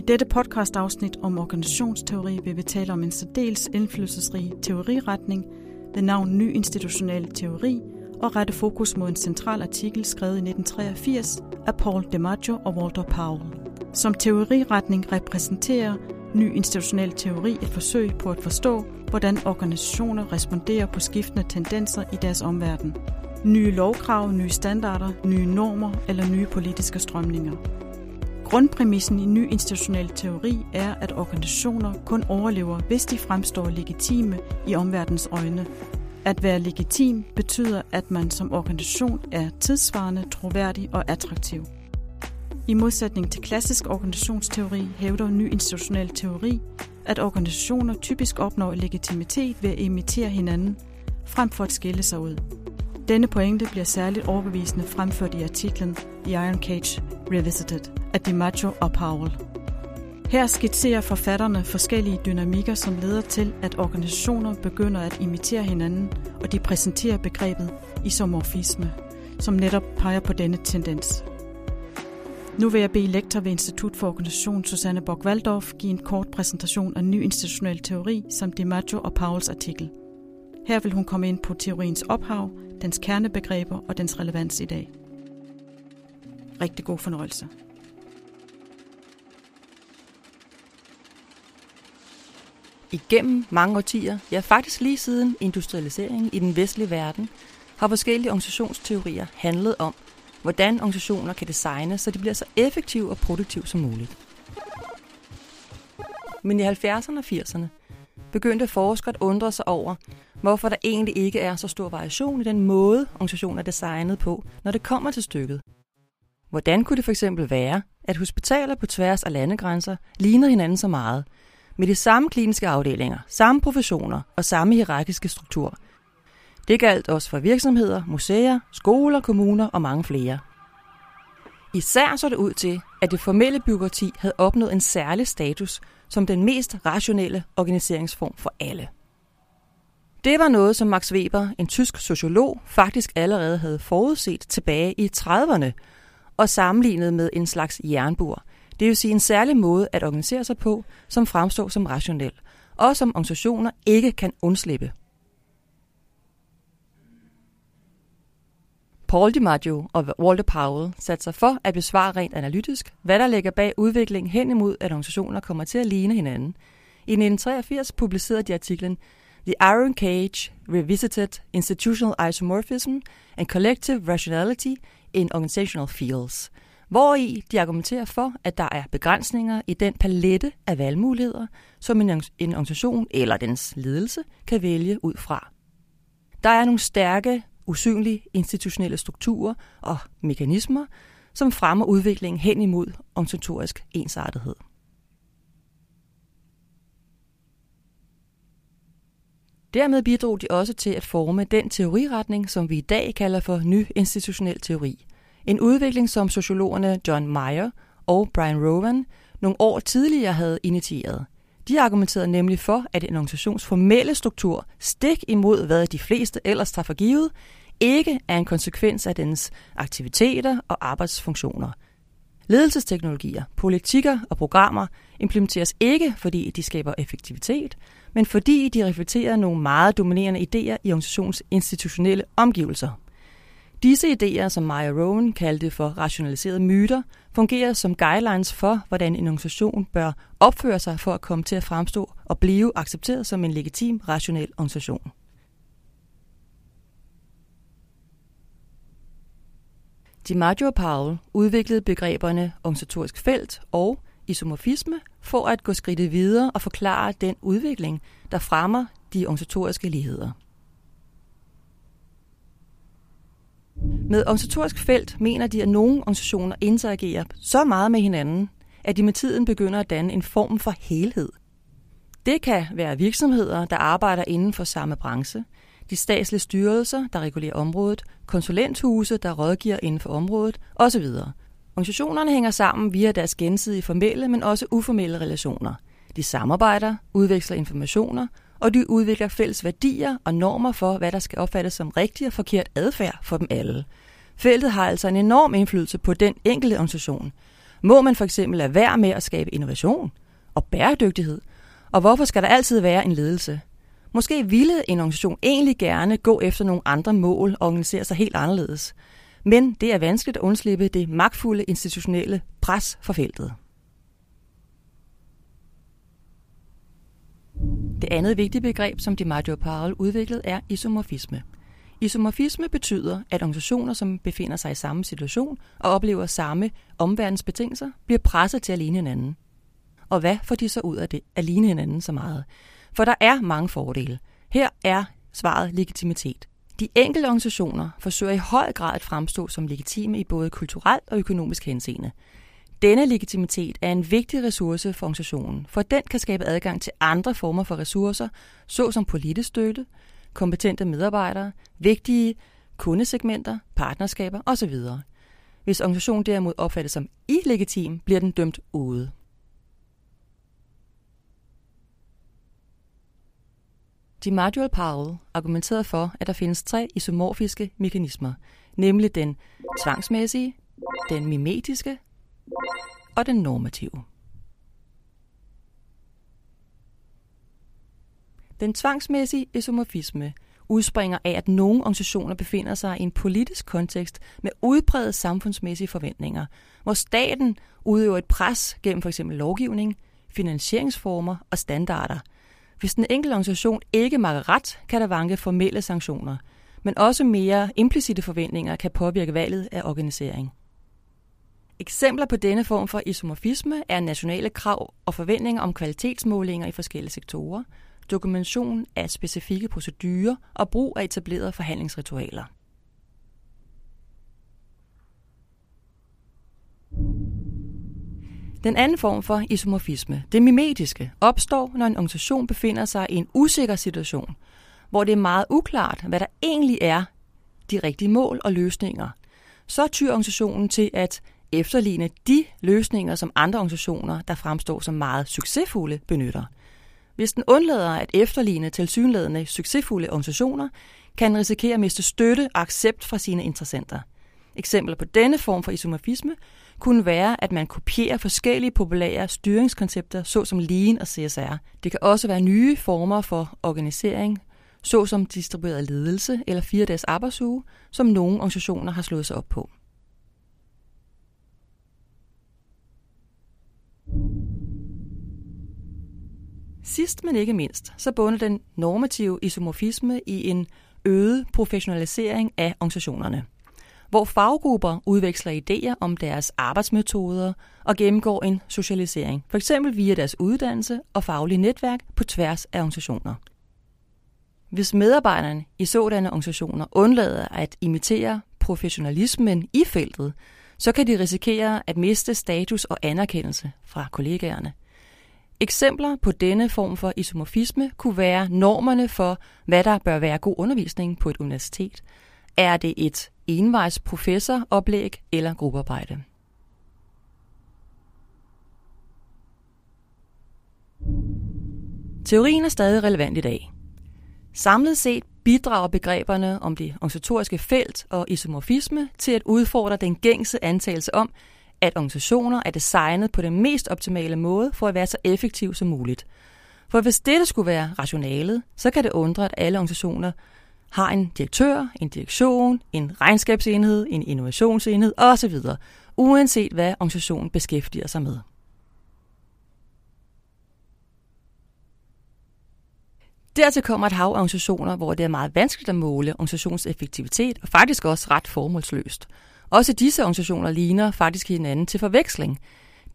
I dette podcast-afsnit om organisationsteori vil vi tale om en særdeles indflydelsesrig teoriretning ved navn Ny Institutionel Teori og rette fokus mod en central artikel skrevet i 1983 af Paul DiMaggio og Walter Powell. Som teoriretning repræsenterer Ny Institutionel Teori et forsøg på at forstå, hvordan organisationer responderer på skiftende tendenser i deres omverden. Nye lovkrav, nye standarder, nye normer eller nye politiske strømninger. Grundpræmissen i ny institutionel teori er, at organisationer kun overlever, hvis de fremstår legitime i omverdens øjne. At være legitim betyder, at man som organisation er tidsvarende, troværdig og attraktiv. I modsætning til klassisk organisationsteori hævder ny institutionel teori, at organisationer typisk opnår legitimitet ved at imitere hinanden, frem for at skille sig ud. Denne pointe bliver særligt overbevisende fremført i artiklen The Iron Cage Revisited af DiMaggio og Powell. Her skitserer forfatterne forskellige dynamikker, som leder til, at organisationer begynder at imitere hinanden, og de præsenterer begrebet isomorfisme, som netop peger på denne tendens. Nu vil jeg bede lektor ved Institut for Organisation Susanne bock waldorf give en kort præsentation af ny institutionel teori samt DiMaggio og Pauls artikel. Her vil hun komme ind på teoriens ophav, dens kernebegreber og dens relevans i dag. Rigtig god fornøjelse. Igennem mange årtier, ja faktisk lige siden industrialiseringen i den vestlige verden, har forskellige organisationsteorier handlet om, hvordan organisationer kan designe, så de bliver så effektive og produktive som muligt. Men i 70'erne og 80'erne begyndte forskere at undre sig over, hvorfor der egentlig ikke er så stor variation i den måde, organisationer er designet på, når det kommer til stykket. Hvordan kunne det for eksempel være, at hospitaler på tværs af landegrænser ligner hinanden så meget, med de samme kliniske afdelinger, samme professioner og samme hierarkiske struktur. Det galt også for virksomheder, museer, skoler, kommuner og mange flere. Især så det ud til, at det formelle byråkrati havde opnået en særlig status som den mest rationelle organiseringsform for alle. Det var noget, som Max Weber, en tysk sociolog, faktisk allerede havde forudset tilbage i 30'erne og sammenlignet med en slags jernbur. Det vil sige en særlig måde at organisere sig på, som fremstår som rationel, og som organisationer ikke kan undslippe. Paul DiMaggio og Walter Powell satte sig for at besvare rent analytisk, hvad der ligger bag udviklingen hen imod, at organisationer kommer til at ligne hinanden. I 1983 publicerede de artiklen The Iron Cage Revisited Institutional Isomorphism and Collective Rationality in Organizational Fields, hvor i de argumenterer for, at der er begrænsninger i den palette af valgmuligheder, som en, en organisation eller dens ledelse kan vælge ud fra. Der er nogle stærke, usynlige institutionelle strukturer og mekanismer, som fremmer udviklingen hen imod organisatorisk ensartethed. Dermed bidrog de også til at forme den teoriretning, som vi i dag kalder for ny institutionel teori. En udvikling, som sociologerne John Mayer og Brian Rowan nogle år tidligere havde initieret. De argumenterede nemlig for, at en organisations formelle struktur, stik imod hvad de fleste ellers tager for givet, ikke er en konsekvens af dens aktiviteter og arbejdsfunktioner. Ledelsesteknologier, politikker og programmer implementeres ikke, fordi de skaber effektivitet, men fordi de reflekterer nogle meget dominerende idéer i organisationens institutionelle omgivelser. Disse idéer, som Maya Rowan kaldte for rationaliserede myter, fungerer som guidelines for, hvordan en organisation bør opføre sig for at komme til at fremstå og blive accepteret som en legitim, rationel organisation. DiMaggio og Powell udviklede begreberne organisatorisk felt og isomorfisme for at gå skridtet videre og forklare den udvikling, der fremmer de organisatoriske ligheder. Med organisatorisk felt mener de, at nogle organisationer interagerer så meget med hinanden, at de med tiden begynder at danne en form for helhed. Det kan være virksomheder, der arbejder inden for samme branche, de statslige styrelser, der regulerer området, konsulenthuse, der rådgiver inden for området osv. Organisationerne hænger sammen via deres gensidige formelle, men også uformelle relationer. De samarbejder, udveksler informationer, og de udvikler fælles værdier og normer for, hvad der skal opfattes som rigtig og forkert adfærd for dem alle. Feltet har altså en enorm indflydelse på den enkelte organisation, Må man for eksempel lade være med at skabe innovation og bæredygtighed? Og hvorfor skal der altid være en ledelse? Måske ville en organisation egentlig gerne gå efter nogle andre mål og organisere sig helt anderledes. Men det er vanskeligt at undslippe det magtfulde institutionelle pres for feltet. Det andet vigtige begreb, som DiMaggio Powell udviklede, er isomorfisme. Isomorfisme betyder, at organisationer, som befinder sig i samme situation og oplever samme omverdensbetingelser, bliver presset til at ligne hinanden. Og hvad får de så ud af det, at ligne hinanden så meget? For der er mange fordele. Her er svaret legitimitet. De enkelte organisationer forsøger i høj grad at fremstå som legitime i både kulturelt og økonomisk henseende. Denne legitimitet er en vigtig ressource for organisationen, for den kan skabe adgang til andre former for ressourcer, såsom politisk støtte, kompetente medarbejdere, vigtige kundesegmenter, partnerskaber osv. Hvis organisationen derimod opfattes som illegitim, bliver den dømt ude. DiMaggio Powell argumenterede for, at der findes tre isomorfiske mekanismer, nemlig den tvangsmæssige, den mimetiske og den normative. Den tvangsmæssige isomorfisme udspringer af, at nogle organisationer befinder sig i en politisk kontekst med udbredte samfundsmæssige forventninger, hvor staten udøver et pres gennem f.eks. lovgivning, finansieringsformer og standarder. Hvis den enkelte organisation ikke makker ret, kan der vanke formelle sanktioner, men også mere implicite forventninger kan påvirke valget af organisering. Eksempler på denne form for isomorfisme er nationale krav og forventninger om kvalitetsmålinger i forskellige sektorer, dokumentation af specifikke procedurer og brug af etablerede forhandlingsritualer. Den anden form for isomorfisme, det mimetiske, opstår, når en organisation befinder sig i en usikker situation, hvor det er meget uklart, hvad der egentlig er de rigtige mål og løsninger. Så tyr organisationen til at efterligne de løsninger, som andre organisationer, der fremstår som meget succesfulde, benytter. Hvis den undlader at efterligne tilsyneladende succesfulde organisationer, kan den risikere at miste støtte og accept fra sine interessenter. Eksempler på denne form for isomorfisme kunne være, at man kopierer forskellige populære styringskoncepter, såsom Lean og CSR. Det kan også være nye former for organisering, såsom distribueret ledelse eller fire dages arbejdsuge, som nogle organisationer har slået sig op på. Sidst men ikke mindst, så bunder den normative isomorfisme i en øget professionalisering af organisationerne, hvor faggrupper udveksler idéer om deres arbejdsmetoder og gennemgår en socialisering, f.eks. via deres uddannelse og faglige netværk på tværs af organisationer. Hvis medarbejderne i sådanne organisationer undlader at imitere professionalismen i feltet, så kan de risikere at miste status og anerkendelse fra kollegaerne. Eksempler på denne form for isomorfisme kunne være normerne for, hvad der bør være god undervisning på et universitet. Er det et envejs professoroplæg eller gruppearbejde? Teorien er stadig relevant i dag. Samlet set bidrager begreberne om det organisatoriske felt og isomorfisme til at udfordre den gængse antagelse om, at organisationer er designet på den mest optimale måde for at være så effektiv som muligt. For hvis dette skulle være rationalet, så kan det undre, at alle organisationer har en direktør, en direktion, en regnskabsenhed, en innovationsenhed osv., uanset hvad organisationen beskæftiger sig med. Dertil kommer et hav af organisationer, hvor det er meget vanskeligt at måle organisationseffektivitet, og faktisk også ret formålsløst. Også disse organisationer ligner faktisk hinanden til forveksling.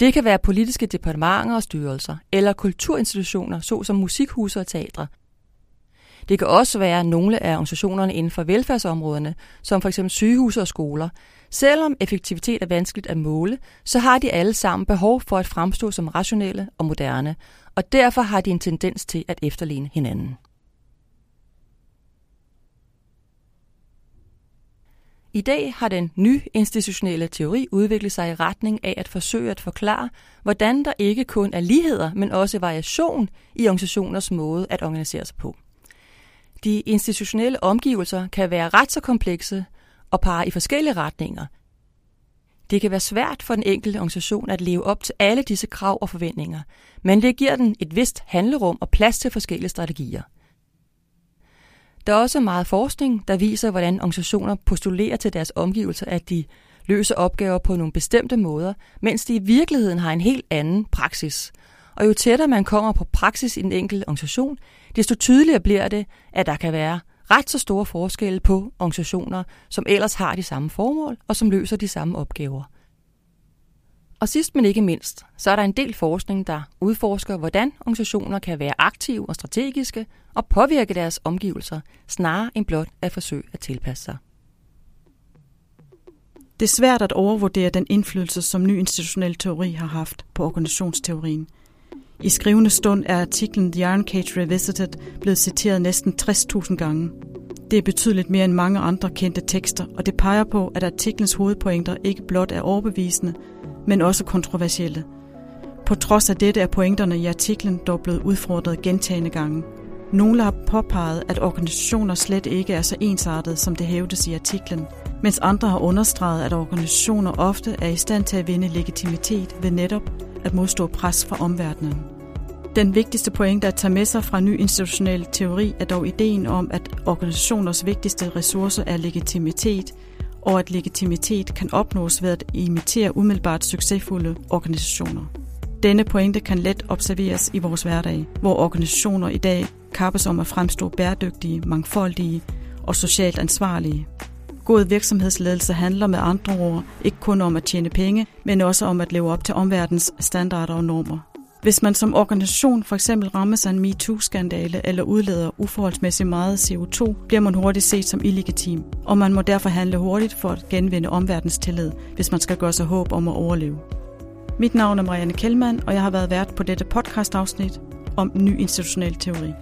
Det kan være politiske departementer og styrelser, eller kulturinstitutioner, såsom musikhuse og teatre. Det kan også være nogle af organisationerne inden for velfærdsområderne, som f.eks. sygehuse og skoler. Selvom effektivitet er vanskeligt at måle, så har de alle sammen behov for at fremstå som rationelle og moderne, og derfor har de en tendens til at efterligne hinanden. I dag har den nye institutionelle teori udviklet sig i retning af at forsøge at forklare, hvordan der ikke kun er ligheder, men også variation i organisationers måde at organisere sig på. De institutionelle omgivelser kan være ret så komplekse og pare i forskellige retninger. Det kan være svært for den enkelte organisation at leve op til alle disse krav og forventninger, men det giver den et vist handlerum og plads til forskellige strategier. Der er også meget forskning, der viser, hvordan organisationer postulerer til deres omgivelser, at de løser opgaver på nogle bestemte måder, mens de i virkeligheden har en helt anden praksis. Og jo tættere man kommer på praksis i den enkelte organisation, desto tydeligere bliver det, at der kan være ret så store forskelle på organisationer, som ellers har de samme formål og som løser de samme opgaver. Og sidst men ikke mindst, så er der en del forskning, der udforsker, hvordan organisationer kan være aktive og strategiske og påvirke deres omgivelser, snarere end blot at forsøge at tilpasse sig. Det er svært at overvurdere den indflydelse, som ny institutionel teori har haft på organisationsteorien. I skrivende stund er artiklen The Iron Cage Revisited blevet citeret næsten 60.000 gange. Det er betydeligt mere end mange andre kendte tekster, og det peger på, at artiklens hovedpointer ikke blot er overbevisende, men også kontroversielle. På trods af dette er pointerne i artiklen dog blevet udfordret gentagende gange. Nogle har påpeget, at organisationer slet ikke er så ensartede, som det hævdes i artiklen, mens andre har understreget, at organisationer ofte er i stand til at vinde legitimitet ved netop at modstå pres fra omverdenen. Den vigtigste pointe at tage med sig fra ny institutionel teori er dog ideen om, at organisationers vigtigste ressource er legitimitet, og at legitimitet kan opnås ved at imitere umiddelbart succesfulde organisationer. Denne pointe kan let observeres i vores hverdag, hvor organisationer i dag kappes om at fremstå bæredygtige, mangfoldige og socialt ansvarlige. God virksomhedsledelse handler med andre ord ikke kun om at tjene penge, men også om at leve op til omverdens standarder og normer. Hvis man som organisation for eksempel rammes af en MeToo-skandale eller udleder uforholdsmæssigt meget CO2, bliver man hurtigt set som illegitim, og man må derfor handle hurtigt for at genvinde omverdens tillid, hvis man skal gøre sig håb om at overleve. Mit navn er Marianne Kjellmann, og jeg har været vært på dette podcast-afsnit om ny institutionel teori.